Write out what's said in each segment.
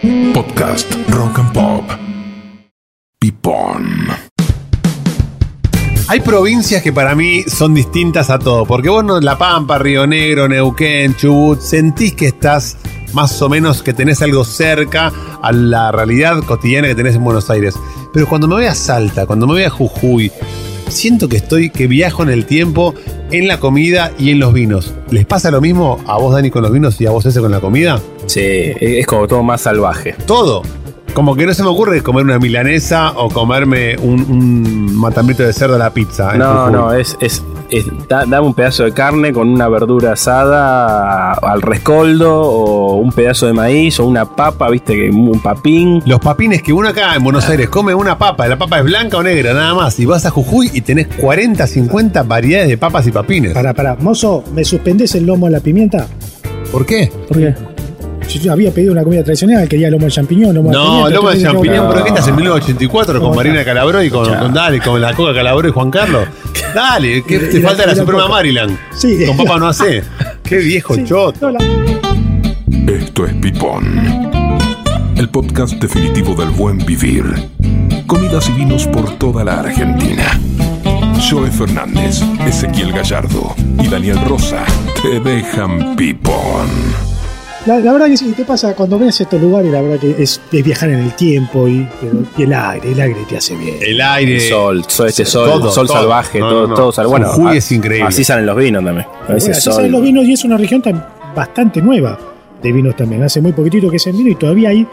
Podcast Rock and Pop. Pipón. Hay provincias que para mí son distintas a todo, porque vos no, La Pampa, Río Negro, Neuquén, Chubut, sentís que estás más o menos que tenés algo cerca a la realidad cotidiana que tenés en Buenos Aires. Pero cuando me voy a Salta, cuando me voy a Jujuy, siento que estoy, que viajo en el tiempo, en la comida y en los vinos. ¿Les pasa lo mismo a vos, Dani, con los vinos y a vos, ese con la comida? Sí, es como todo más salvaje. Todo. Como que no se me ocurre comer una milanesa o comerme un, un matambrito de cerdo a la pizza. en No, Jujuy. no, es, es, es- da- dame un pedazo de carne con una verdura asada al rescoldo o un pedazo de maíz o una papa, viste, que un papín. Los papines que uno acá en Buenos Aires come una papa, la papa es blanca o negra, nada más. Y vas a Jujuy y tenés 40, 50 variedades de papas y papines. Para, para, mozo, ¿me suspendés el lomo a la pimienta? ¿Por qué? Porque yo había pedido una comida tradicional, quería lomo de champiñón, lomo de No, lomo de champiñón, no. pero ¿qué estás en 1984 con No, Marina no. Calabró y con, con Dale, con la Coca Calabró y Juan Carlos? Dale, ¿qué Y te falta la la Suprema Coca. Maryland? Sí. Con papa no hace. Qué viejo Sí, choto. no, la- Esto es Pipón. El podcast definitivo del buen vivir. Comidas y vinos por toda la Argentina. Joe Fernández, Ezequiel Gallardo y Daniel Rosa te dejan pipón. La, la verdad que sí, te pasa cuando ves estos lugares, la verdad que es, es viajar en el tiempo y, pero- y el aire, el aire te hace bien. El aire. El sol, sol, este sol, todo, sol todo. salvaje, No, todo, no, no. todo salvaje. Bueno, es increíble. Así salen los vinos también. A Bueno, veces así sol. salen los vinos y es una región tan, bastante nueva de vinos también. Hace muy poquitito que es el vino y todavía hay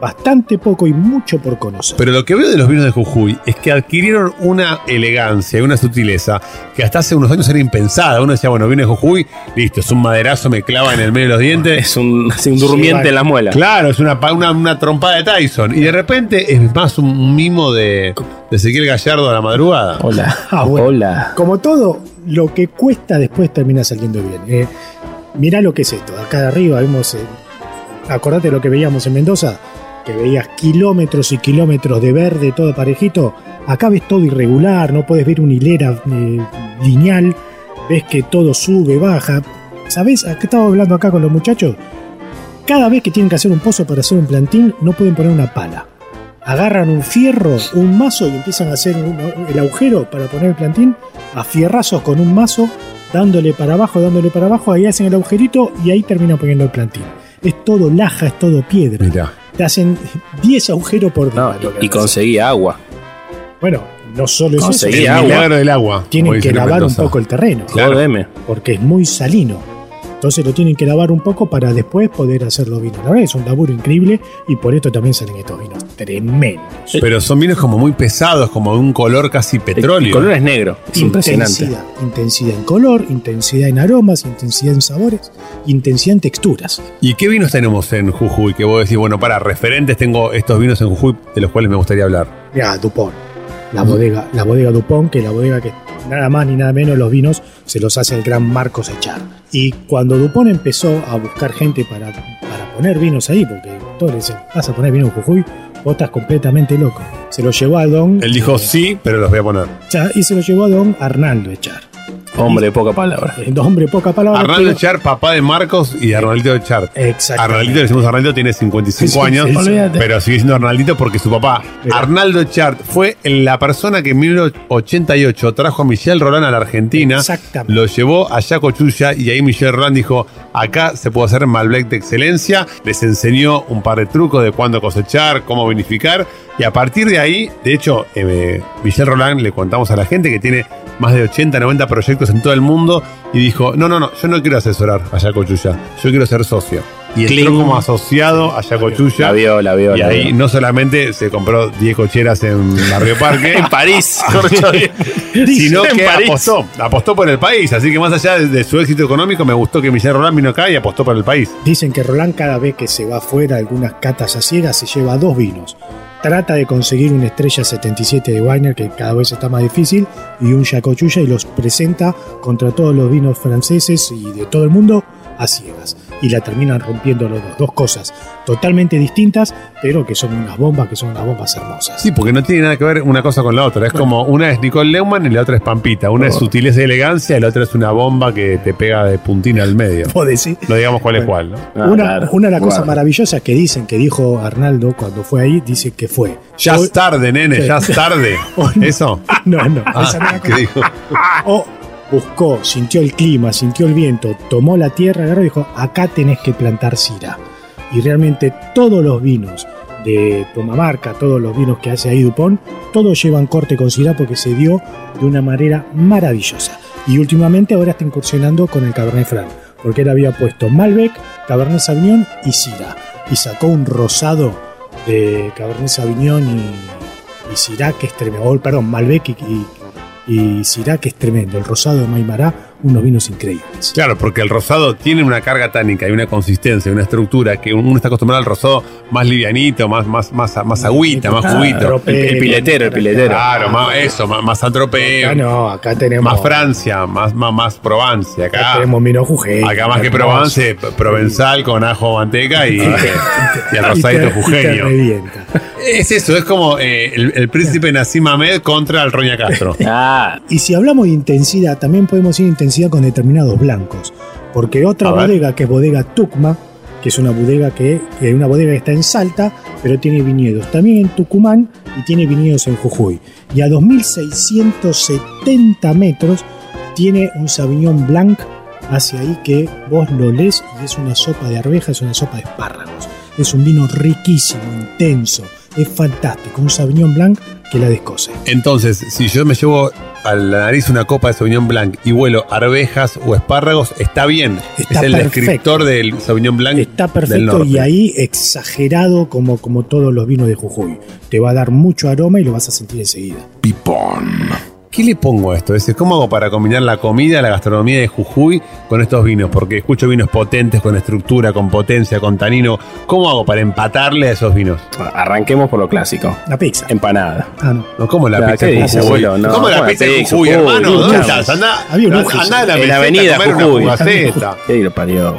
bastante poco y mucho por conocer. Pero lo que veo de los vinos de Jujuy es que adquirieron una elegancia y una sutileza que hasta hace unos años era impensada. Uno decía, bueno, viene de Jujuy, listo, es un maderazo, me clava en el medio de los dientes. Es un, durmiente Sí, en las muelas. Claro, es una, una, una trompada de Tyson. Y de repente es más un mimo de, de Ezequiel Gallardo a la madrugada. Hola. Ah, bueno. Hola. Como todo, lo que cuesta después termina saliendo bien. Eh, mirá lo que es esto. Acá de arriba vemos. eh, acordate de lo que veíamos en Mendoza, que veías kilómetros y kilómetros de verde, todo parejito. Acá ves todo irregular, no puedes ver una hilera eh, lineal. Ves que todo sube, baja. ¿Sabés? Acá estaba hablando acá con los muchachos. Cada vez que tienen que hacer un pozo para hacer un plantín, no pueden poner una pala. Agarran un fierro, un mazo y empiezan a hacer el agujero para poner el plantín a fierrazos con un mazo, dándole para abajo, dándole para abajo, ahí hacen el agujerito y ahí terminan poniendo el plantín. Es todo laja, es todo piedra. Mirá. Te hacen 10 agujeros por día. No, y, y conseguí agua. Bueno, no solo es eso, Conseguí El agua. milagro del agua. como tienen que lavar un poco el terreno, Claro. Porque es muy salino. Entonces lo tienen que lavar un poco para después poder hacer los vinos. La verdad es un laburo increíble y por esto también salen estos vinos tremendos. Pero son vinos como muy pesados, como de un color casi petróleo. El color es negro. Es impresionante. Intensidad. Intensidad en color, intensidad en aromas, intensidad en sabores, intensidad en texturas. ¿Y qué vinos tenemos en Jujuy? Que vos decís, bueno, para referentes tengo estos vinos en Jujuy de los cuales me gustaría hablar. Mira, Dupont. La bodega, la bodega Dupont, que es la bodega que nada más ni nada menos los vinos se los hace el gran Marcos Echar. Y cuando Dupont empezó a buscar gente para, para poner vinos ahí, porque todos le dicen, vas a poner vino en Jujuy, vos estás completamente loco. Se lo llevó a Don. Él dijo eh, sí, pero los voy a poner. Echar, y se lo llevó a Don Arnaldo Echar. Hombre de poca palabra. Eh, Hombre, poca palabra. Arnaldo pero- Echar, papá de Marcos y Arnaldito Echar. Exactamente. Arnaldito, le decimos Arnaldito, tiene 55 Sí, sí, años, sí, sí. Pero sigue siendo Arnaldito porque su papá, Mira. Arnaldo Echart, fue la persona que en 1988 trajo a Michelle Roland a la Argentina, Exactamente. lo llevó a Yacochuya y ahí Michelle Roland dijo, acá se puede hacer Malbec de excelencia, les enseñó un par de trucos de cuándo cosechar, cómo vinificar, y a partir de ahí, de hecho, eh, Michelle Roland le contamos a la gente que tiene más de 80, 90 proyectos en todo el mundo y dijo, no, no, no, yo no quiero asesorar a Yacochuya, yo quiero ser socio. Y entró Cling. como asociado a Yacochuya. La vio, la vio. Y la ahí vio. no solamente se compró 10 cocheras en Barrio Parque, En París. sino En que París. apostó, apostó por el país. Así que más allá de, de su éxito económico, me gustó que Michelle Roland vino acá y apostó por el país. Dicen que Roland cada vez que se va afuera algunas catas a ciegas se lleva dos vinos. Trata de conseguir una estrella 77 de Weiner, que cada vez está más difícil, y un Yacochuya y los presenta contra todos los vinos franceses y de todo el mundo a ciegas. Y la terminan rompiendo los dos. Dos cosas totalmente distintas, pero que son unas bombas, que son unas bombas hermosas. Sí, porque no tiene nada que ver una cosa con la otra. Es como una es Nicole Leumann y la otra es Pampita. Una es sutileza y elegancia y la otra es una bomba que te pega de puntina al medio. ¿Puedo decir? No digamos cuál es cuál, ¿no? Ah, una, claro. una de las cosas maravillosas que dicen, que dijo Arnaldo cuando fue ahí, dice que fue. Ya es tarde, nene, Sí. ya es tarde. Oh, no. ¿Eso? No, no, esa no Ah, era ¿qué dijo? O buscó, sintió el clima, sintió el viento, tomó la tierra, agarró y dijo, acá tenés que plantar Syrah. Y realmente todos los vinos de Pomamarca, todos los vinos que hace ahí Dupont, todos llevan corte con Syrah porque se dio de una manera maravillosa. Y últimamente ahora está incursionando con el Cabernet Franc, porque él había puesto Malbec, Cabernet Sauvignon y Syrah. Y sacó un rosado de Cabernet Sauvignon y, y que es perdón, Malbec y, y, y Syrah que es tremendo. El rosado de Maimará, unos vinos increíbles. Claro, porque el rosado tiene una carga tánica y una consistencia, una estructura que uno está acostumbrado al rosado más livianito, más, más, más, más agüita, más juguito. El, el piletero, el piletero. Claro, más eso, más, más antropeo, Acá no, acá tenemos. más Francia, más, más, más Provence. Acá Acá, tenemos vino Jujuy. acá más que. Provence, p- provenzal con ajo, manteca y, y el rosadito jujeño. Es eso, es como eh, el, el príncipe Nassim Ahmed contra el Roña Castro. Ah, Y si hablamos de intensidad, también podemos ir a con determinados blancos. Porque otra bodega, que es bodega Tucma, que es una bodega que, que una bodega que está en Salta, pero tiene viñedos también en Tucumán y tiene viñedos en Jujuy. Y a 2670 metros tiene un Sauvignon Blanc hacia ahí que vos lo lees y es una sopa de arveja, es una sopa de espárragos. Es un vino riquísimo, intenso, es fantástico. Un Sauvignon Blanc que la descose. Entonces, si yo me llevo a la nariz una copa de Sauvignon Blanc y vuelo arvejas o espárragos, está bien. Está es el perfecto. descriptor del Sauvignon Blanc. Está del perfecto norte. y ahí exagerado como, como todos los vinos de Jujuy. Te va a dar mucho aroma y lo vas a sentir enseguida. Pipón. ¿Qué le pongo a esto? Es decir, ¿Cómo hago para combinar la comida, la gastronomía de Jujuy con estos vinos? Porque escucho vinos potentes, con estructura, con potencia, con tanino. ¿Cómo hago para empatarle a esos vinos? arranquemos por lo clásico. La pizza. Jujuy. Ah, no. No, ¿Cómo la Claro, pizza ¿qué de dice, Jujuy? abuelo? No, ¿Cómo la ¿cómo pizza de pizza? Jujuy, hermano? ¿Dónde estás? Andá, Había un andá- a la En la meseta a avenida comer una Jujuy. fugaceta. ¿Qué lo parió?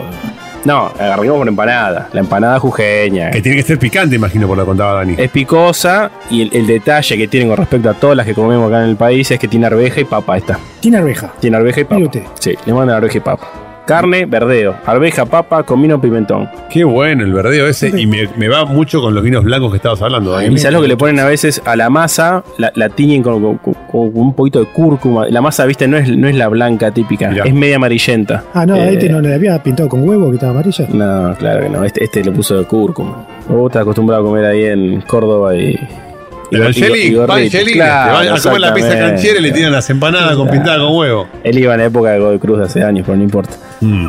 No, arrancamos por empanada. La empanada jujeña. Que tiene que ser picante, imagino, por lo que contaba Dani. Es picosa y el, el detalle que tiene con respecto a todas las que comemos acá en el país es que tiene arveja y papa esta. Tiene arveja. Tiene arveja y Mire papa. usted. Sí, le mandan arveja y papa. Carne, verdeo. Arveja, papa, comino, pimentón. Qué bueno el verdeo ese. Y me, me va mucho con los vinos blancos que estabas hablando, Dani. Y sabes lo que le ponen a veces a la masa, la, la tiñen con, con- con- con un poquito de cúrcuma. La masa, viste, no es, no es la blanca típica, Mirá. es media amarillenta. Ah, no, Eh, este no le había pintado con huevo que estaba amarilla. No, claro que no. Este, este le puso de cúrcuma. Vos estás acostumbrado a comer ahí en Córdoba y. y- El y- Angeli, y gorrito. Angeli, Claro, van a comer la pizza canchera y le tiran las empanadas con pintada con huevo. Él iba en la época de Godoy Cruz de hace años, pero no importa.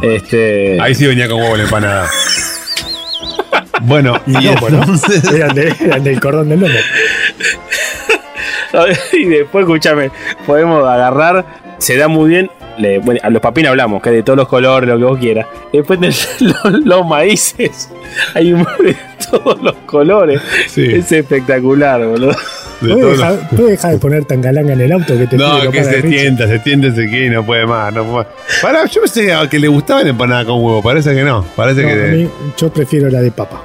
Este. Ahí sí venía con huevo la empanada. bueno, y No, bueno. entonces. Eran, de- eran del cordón del lomo. y después, escúchame, podemos agarrar, se da muy bien. Le- bueno, a los papines hablamos, que de todos los colores, lo que vos quieras. Después de los, los maíces, hay un de todos los colores. Sí. Es espectacular, boludo. de ¿Puedes dejar, los- puedes dejar de poner tan galanga en el auto que te No, que se tienta, se tienta ese que no puede más, no puede más. Pará, yo pensé que le gustaba la empanada con huevo, parece que no. Parece No, que. a mí, yo prefiero la de papa.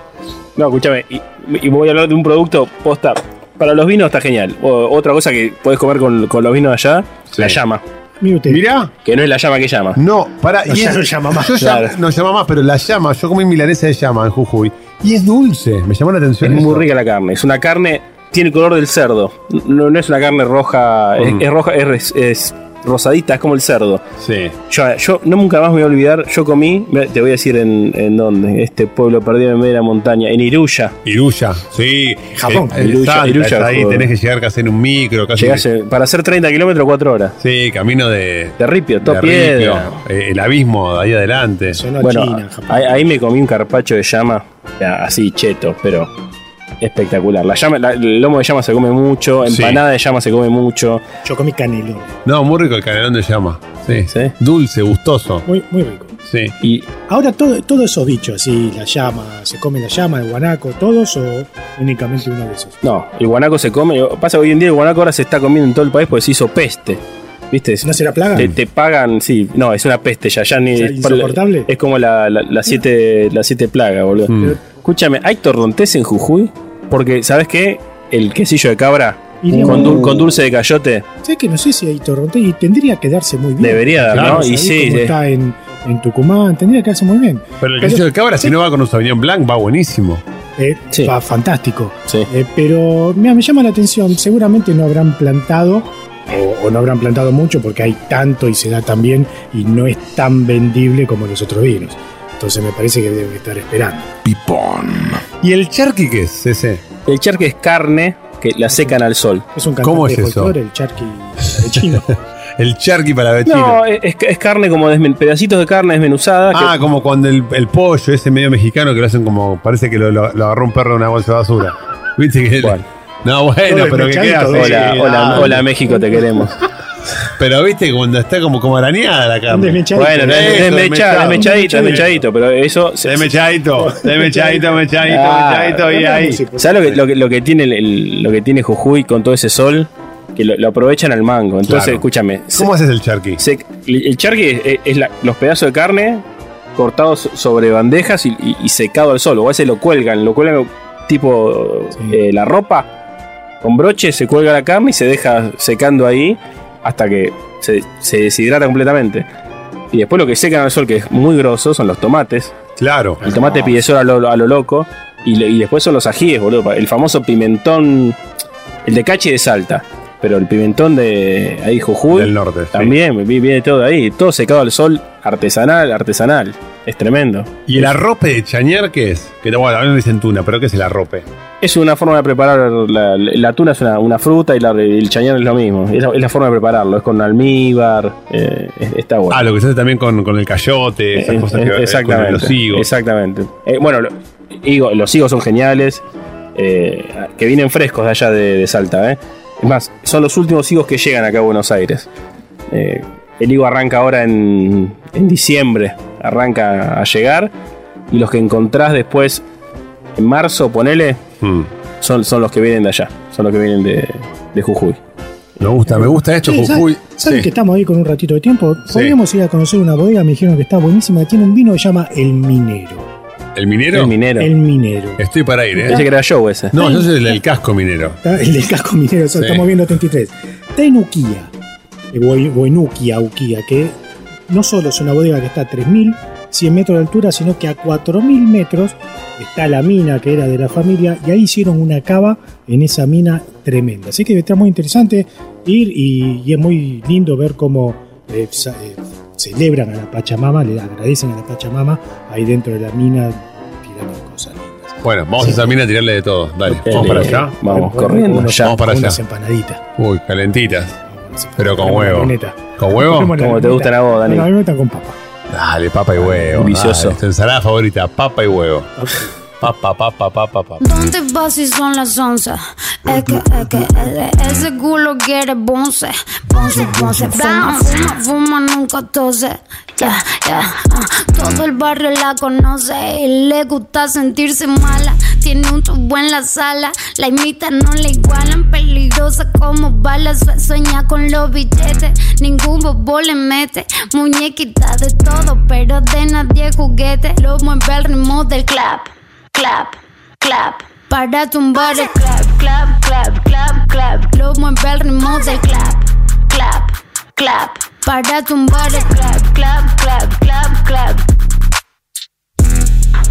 No, escúchame, y, y voy a hablar de un producto posta. Para los vinos está genial. O- otra cosa que podés comer con, con los vinos de allá, Sí. la llama. Usted. Mirá, Que no es la llama que llama. no, pará. No, y ya es- no llama más. Yo no llama más, pero la llama, yo comí milanesa de llama en Jujuy. Y es dulce, me llamó la atención. Es muy rica la carne. Es una carne, tiene el color del cerdo. No, no es una carne roja, es- es, roja, es, es rosadita, es como el cerdo. Sí. Yo, yo no nunca más me voy a olvidar, yo comí, te voy a decir en, en dónde, este pueblo perdido en medio de la montaña, en Iruya. Iruya, sí. Japón. El, el Iruya, Santa Iruya, está ahí, tenés que llegar casi en un micro, casi. Llegás, eh, para hacer 30 kilómetros, 4 horas. Sí, camino de. De ripio, todo de piedra. Ripio, eh, el abismo de ahí adelante. Bueno, China, Japón. ahí, ahí me comí un carpacho de llama, así cheto, pero espectacular. La llama, la- el lomo de llama se come mucho, Sí. empanada de llama se come mucho. Yo comí canelón. No, muy rico el canelón de llama. Sí. Sí. Dulce, gustoso. Muy, muy rico. Sí. Y Ahora, todo, todos esos bichos, así, la llama, se come la llama, el guanaco, todos o únicamente uno de esos. no, el guanaco se come. Pasa que hoy en día el guanaco ahora se está comiendo en todo el país porque se hizo peste. ¿Viste? ¿No será plaga? Te, te pagan, sí, no, es una peste ya, ya ni. O sea, insoportable. Es como la, la, la siete, la siete plaga, boludo. Mm. Escúchame, ¿hay torrontés en Jujuy? Porque, ¿sabes qué? El quesillo de cabra con, dul- con dulce de cayote Sé que no sé si hay torrontés y tendría que darse muy bien. debería dar, Claro, ¿no? Y sí, como sí. está en, en Tucumán, tendría que darse muy bien. Pero el quesillo de cabra, si no va con un Sauvignon Blanc, va buenísimo. Eh, Sí. Va fantástico. sí. Eh, pero mira, me llama la atención, seguramente no habrán plantado, o, o no habrán plantado mucho porque hay tanto y se da tan bien y no es tan vendible como los otros vinos. Entonces me parece que deben estar esperando. Pipón. ¿Y el charqui qué es ese? El charque es carne que la secan al sol. Es un cantante ¿Cómo es de eso? folclore, el charqui chino. El charqui para vecino. No, es, es carne como desmen- pedacitos de carne desmenuzada. que- Ah, como cuando el, el pollo, ese medio mexicano que lo hacen como. Parece que lo, lo- lo agarró un perro de una bolsa de basura. ¿Viste que.? Bueno. No, bueno, Todo pero que queda desmechadito, así, hola, hola, hola México, te queremos. Pero viste cuando está como, como arañada la carne. desmechadito. Bueno, Eso, desmecha- desmechado. desmechadito, desmechadito, pero eso. se- Desmechadito, desmechadito, mechadito, Ah, y ahí. ¿Sabes lo que, lo que, lo que tiene el- el- lo que tiene Jujuy con todo ese sol? Que lo, lo aprovechan al mango. Entonces, Claro. escúchame. se- ¿Cómo haces el charqui? se- el charqui es, es la- los pedazos de carne cortados sobre bandejas y, y- y secado al sol. O a veces lo cuelgan, lo cuelgan tipo Sí. eh, la ropa. Con broche se cuelga la carne y se deja secando ahí hasta que se, se deshidrata completamente. Y después lo que secan al sol, que es muy grosso, son los tomates. Claro. El tomate pide sol a lo, a lo loco. Y, después son los ajíes, boludo. El famoso pimentón. El de Cachi de Salta. Pero el pimentón de ahí Jujuy. Del norte. sí. También vi- viene todo de ahí. Todo secado al sol. Artesanal, artesanal. Es tremendo. ¿Y el arrope de chañar qué es? Que bueno, no dicen tuna, pero ¿qué es el arrope? Es una forma de preparar. La, la tuna es una, una fruta y la- el chañar es lo mismo. Es la, es la forma de prepararlo. Es con almíbar. eh, es- está bueno. Ah, lo que se hace también con, con el cayote, esas Eh, cosas eh, que exactamente, con los higos. Exactamente. Eh, bueno, lo- higo- los higos son geniales. eh, que vienen frescos de allá de, de Salta. eh. Es más, son los últimos higos que llegan acá a Buenos Aires. Eh, el higo arranca ahora en, en diciembre. Arranca a llegar. Y los que encontrás después, en marzo, ponele, Mm. son, son los que vienen de allá. Son los que vienen de, de Jujuy. Me gusta, me gusta esto, Che, ¿sabes- Jujuy. ¿Saben Sí. que estamos ahí con un ratito de tiempo? Sí. Podríamos ir a conocer una bodega, me dijeron que está buenísima, que tiene un vino que se llama El Minero. ¿El minero? El minero. El Minero. Estoy para ir, ¿eh? Pensé que era yo ese. No, yo soy el del casco minero. Está- El del casco minero, o sea, Sí. estamos viendo 33. Está en Uquía, eh, en Uquía, que no solo es una bodega que está a 3.100 metros de altura, sino que a 4.000 metros está la mina que era de la familia y ahí hicieron una cava en esa mina tremenda. Así que está muy interesante ir y, y es muy lindo ver cómo eh, eh, celebran a la Pachamama, le agradecen a la Pachamama ahí dentro de la mina tirando cosas lindas. Bueno, vamos a esa mina a tirarle de todo. Dale, vamos para allá. Vamos, Bueno, corriendo. unos- ya. Vamos para allá. Unas empanaditas. Uy, calentitas. Pero con huevo. ¿Con huevo? Como te gustan a vos, Dani. No, a mí me gustan con papa. Dale, papa y huevo. Vicioso. Tu ensalada favorita, papa y huevo. Papa, papa, papa, papa. ¿Dónde vas si son las 11? Es que, es que ese, ese culo quiere bonce. Bonce, bonce. Fuma, fuma, fuma, nunca tose. Ya, ya. ah. Todo el barrio la conoce y le gusta sentirse mala. Tiene un tubo en la sala, la imita, no la igualan. Peligrosa como balas, sue- sueña con los billetes. Ningún bobo le mete. Muñequita de todo, pero de nadie juguete. Lo mueve el ritmo del clap clap, clap. Para tumbar el clap, clap, clap, clap, clap. Lo mueve el ritmo del clap, clap, clap. Para tumbar el clap, clap, clap, clap, clap.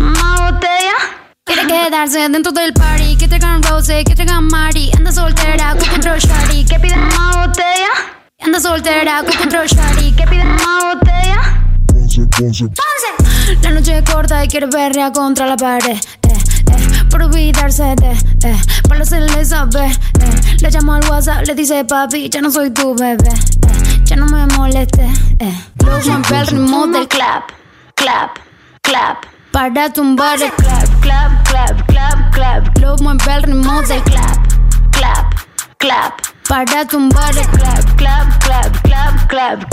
Una botella. Quiere quedarse dentro del party, que traigan rose, que traigan Mari. Anda soltera, con control shawty, que pide una botella. Anda soltera, con control shawty, que pide una botella. La noche es corta y quiere verla contra la pared. Eh, eh, por olvidarse de, eh, para hacerle saber. Eh, le llamo al WhatsApp, le dice papi, ya no soy tu bebé. Eh, ya no me moleste. Eh. Luego mueve el ritmo del clap, clap, clap. Para tumbar el clap, clap, clap, clap, clap. Luego mueve el ritmo del clap, clap, clap. Para tumbar el clap, clap, clap, clap, clap.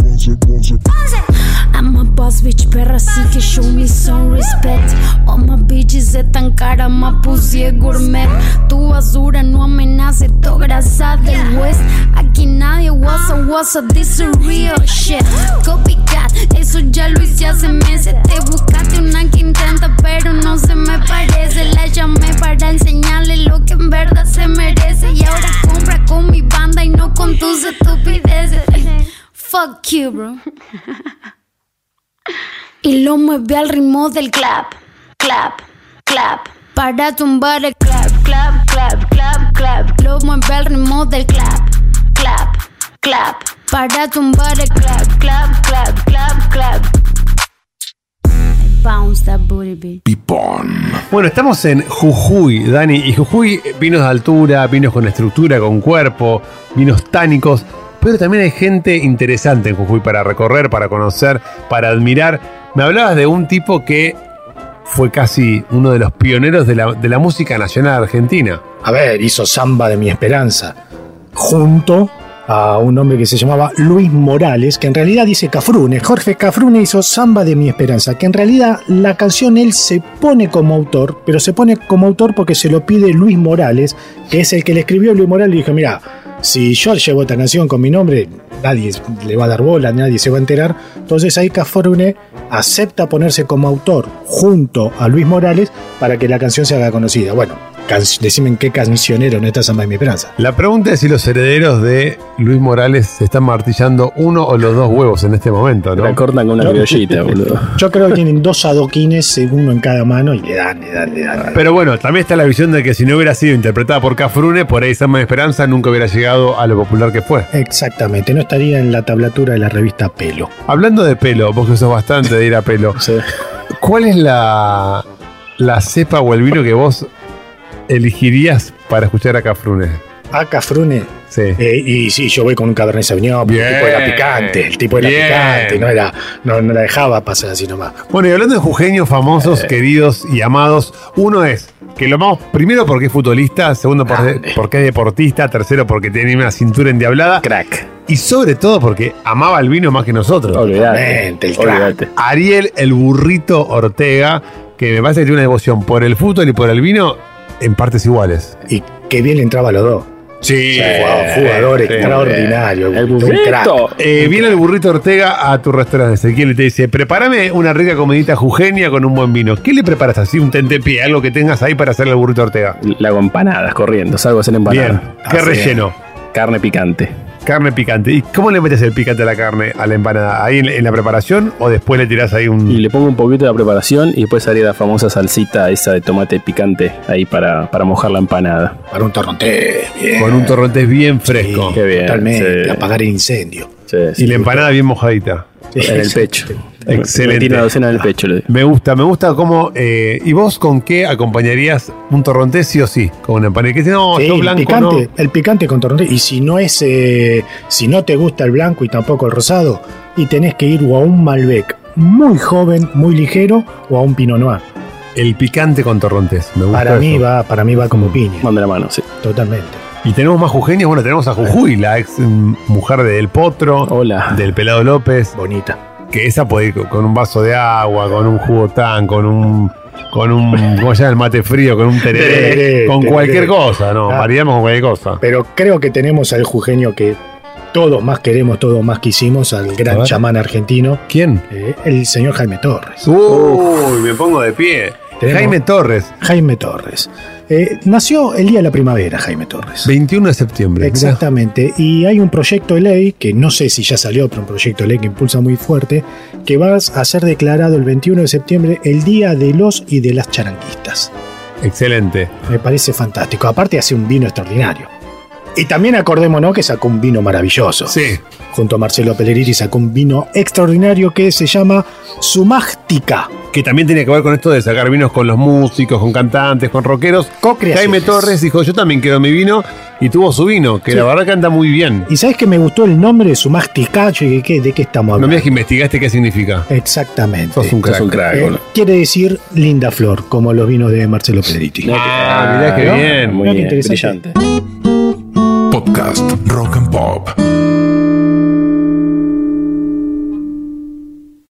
I'm a boss bitch, perra, así que show me some respect. All my bitches están cara, más pussy es gourmet. Tu basura no amenace, to grasa del west. Aquí nadie wasa wasa, this is real shit. Copycat, eso ya lo hice hace meses. Te buscaste una que intenta, pero no se me parece. La llamé para enseñarle lo que en verdad se merece. Y ahora compra con mi banda y no con tus estupideces. Fuck you, bro. Y lo mueve al ritmo del clap, clap, clap. Para tumbar el clap, clap, clap, clap, clap. Lo mueve al ritmo del clap, clap, clap. Para tumbar el clap, clap, clap, clap, clap. Bounce that booty beat. Pipón. Bueno, estamos en Jujuy, Dani, y Jujuy, vinos de altura, vinos con estructura, con cuerpo, vinos tánicos, pero también hay gente interesante en Jujuy para recorrer, para conocer, para admirar. Me hablabas de un tipo que fue casi uno de los pioneros de la, de la música nacional argentina. A ver, hizo Samba de mi Esperanza, junto a un hombre que se llamaba Luis Morales, que en realidad dice Cafrune. Jorge Cafrune hizo Samba de mi Esperanza, que en realidad la canción él se pone como autor, pero se pone como autor porque se lo pide Luis Morales, que es el que le escribió Luis Morales y dijo, mira, si yo llevo esta canción con mi nombre, nadie le va a dar bola, nadie se va a enterar. Entonces ahí Cafrune acepta ponerse como autor junto a Luis Morales para que la canción se haga conocida. Bueno, decime en qué cancionero no está Samba de mi Esperanza. La pregunta es si los herederos de Luis Morales se están martillando uno o los dos huevos en este momento, ¿no? La cortan con una criollita, boludo. Yo creo que tienen dos adoquines, uno en cada mano, y le dan, le dan, le dan. Pero bueno, también está la visión de que si no hubiera sido interpretada por Cafrune, por ahí Samba de Esperanza nunca hubiera llegado a lo popular que fue. Exactamente, no estaría en la tablatura de la revista Pelo. Hablando de pelo, vos que sos bastante de ir a pelo, Sí. ¿cuál es la, la cepa o el vino que vos elegirías para escuchar a Cafrune? A Cafrune, Sí. eh, y sí, yo voy con un Cabernet Sauvignon, porque el tipo era picante, el tipo era bien. picante, no, era, no, no la dejaba pasar así nomás. Bueno, y hablando de jujeños famosos, queridos y amados, uno es que lo amamos primero porque es futbolista, segundo porque es deportista, tercero porque tiene una cintura endiablada Crack. y sobre todo porque amaba el vino más que nosotros. Olvidate. Totalmente, el crack. Olvidate. Ariel el burrito Ortega, que me parece que tiene una devoción por el fútbol y por el vino en partes iguales. Y qué bien le entraba a los dos. Sí, Jugador, jugador sí. extraordinario, El un crack. burrito. Eh, viene el burrito Ortega a tu restaurante, Ezequiel, y te dice, prepárame una rica comidita jujeña con un buen vino. ¿Qué le preparas así? Un tentepié, algo que tengas ahí para hacerle al burrito Ortega. La hago empanadas corriendo, salgo a hacer Bien, empanadas. ¿qué Así relleno? Carne picante. Carne picante. ¿Y cómo le metes el picante a la carne, a la empanada? ¿Ahí en, en la preparación o después le tirás ahí un... Y le pongo un poquito de la preparación y después haría la famosa salsita esa de tomate picante ahí para, para mojar la empanada. Para un torrontés, bien. con un torrontés bien fresco? Qué bien, Totalmente, sí. apagar el incendio. Sí, sí. Y la empanada bien mojadita. en el pecho. Excelente. Metí una docena en el pecho. le digo. Me gusta, me gusta cómo... eh, ¿Y vos con qué acompañarías un torrontés sí o sí? Con una empanada. Que no, Sí, yo el blanco picante, no. el picante con torrontés. Y si no es, eh, si no te gusta el blanco y tampoco el rosado, y tenés que ir o a un Malbec muy joven, muy ligero, o a un Pinot Noir. El picante con torrontés. Me gusta Para mí eso. va, para mí va como piña, Mande la mano, sí. totalmente. Y tenemos más jujeños. Bueno, tenemos a Jujuy, la ex mm, mujer de Del Potro. Hola. Del Pelado López. Bonita. Que esa puede ir con un vaso de agua, con un jugo tan, con un. Con un. ¿Cómo se llama? El mate frío, con un tereré. Tereré, con tereré. cualquier cosa, ¿no? Ah. Variamos con cualquier cosa. Pero creo que tenemos al jujeño que todos más queremos, todos más quisimos, al gran chamán argentino, ¿Quién? eh, el señor Jaime Torres. Uy, me pongo de pie. Tenemos- Jaime Torres, Jaime Torres. Eh, nació el día de la primavera, Jaime Torres. 21 de septiembre. Mirá. Exactamente. Y hay un proyecto de ley, que no sé si ya salió, pero un proyecto de ley que impulsa muy fuerte, que va a ser declarado el 21 de septiembre el Día de los y de las charanguistas. Excelente. Me parece fantástico. Aparte hace un vino extraordinario. Y también acordémonos que sacó un vino maravilloso. Sí. Junto a Marcelo Pellerini sacó un vino extraordinario que se llama Sumáctica. Que también tiene que ver con esto de sacar vinos con los músicos, con cantantes, con rockeros. Jaime Torres dijo, yo también quiero mi vino, y tuvo su vino, que Sí. la verdad que anda muy bien. ¿Y sabes que me gustó el nombre Sumáctica? Yo dije, ¿qué? ¿de qué estamos No hablando? me digas que investigaste qué significa. Exactamente. Sos un crack. Es un crack, Eh, quiere decir linda flor, como los vinos de Marcelo Pedretti. Ah, mirá qué ¿no? bien. Muy Mirá bien, interesante. brillante. Podcast Rock and Pop.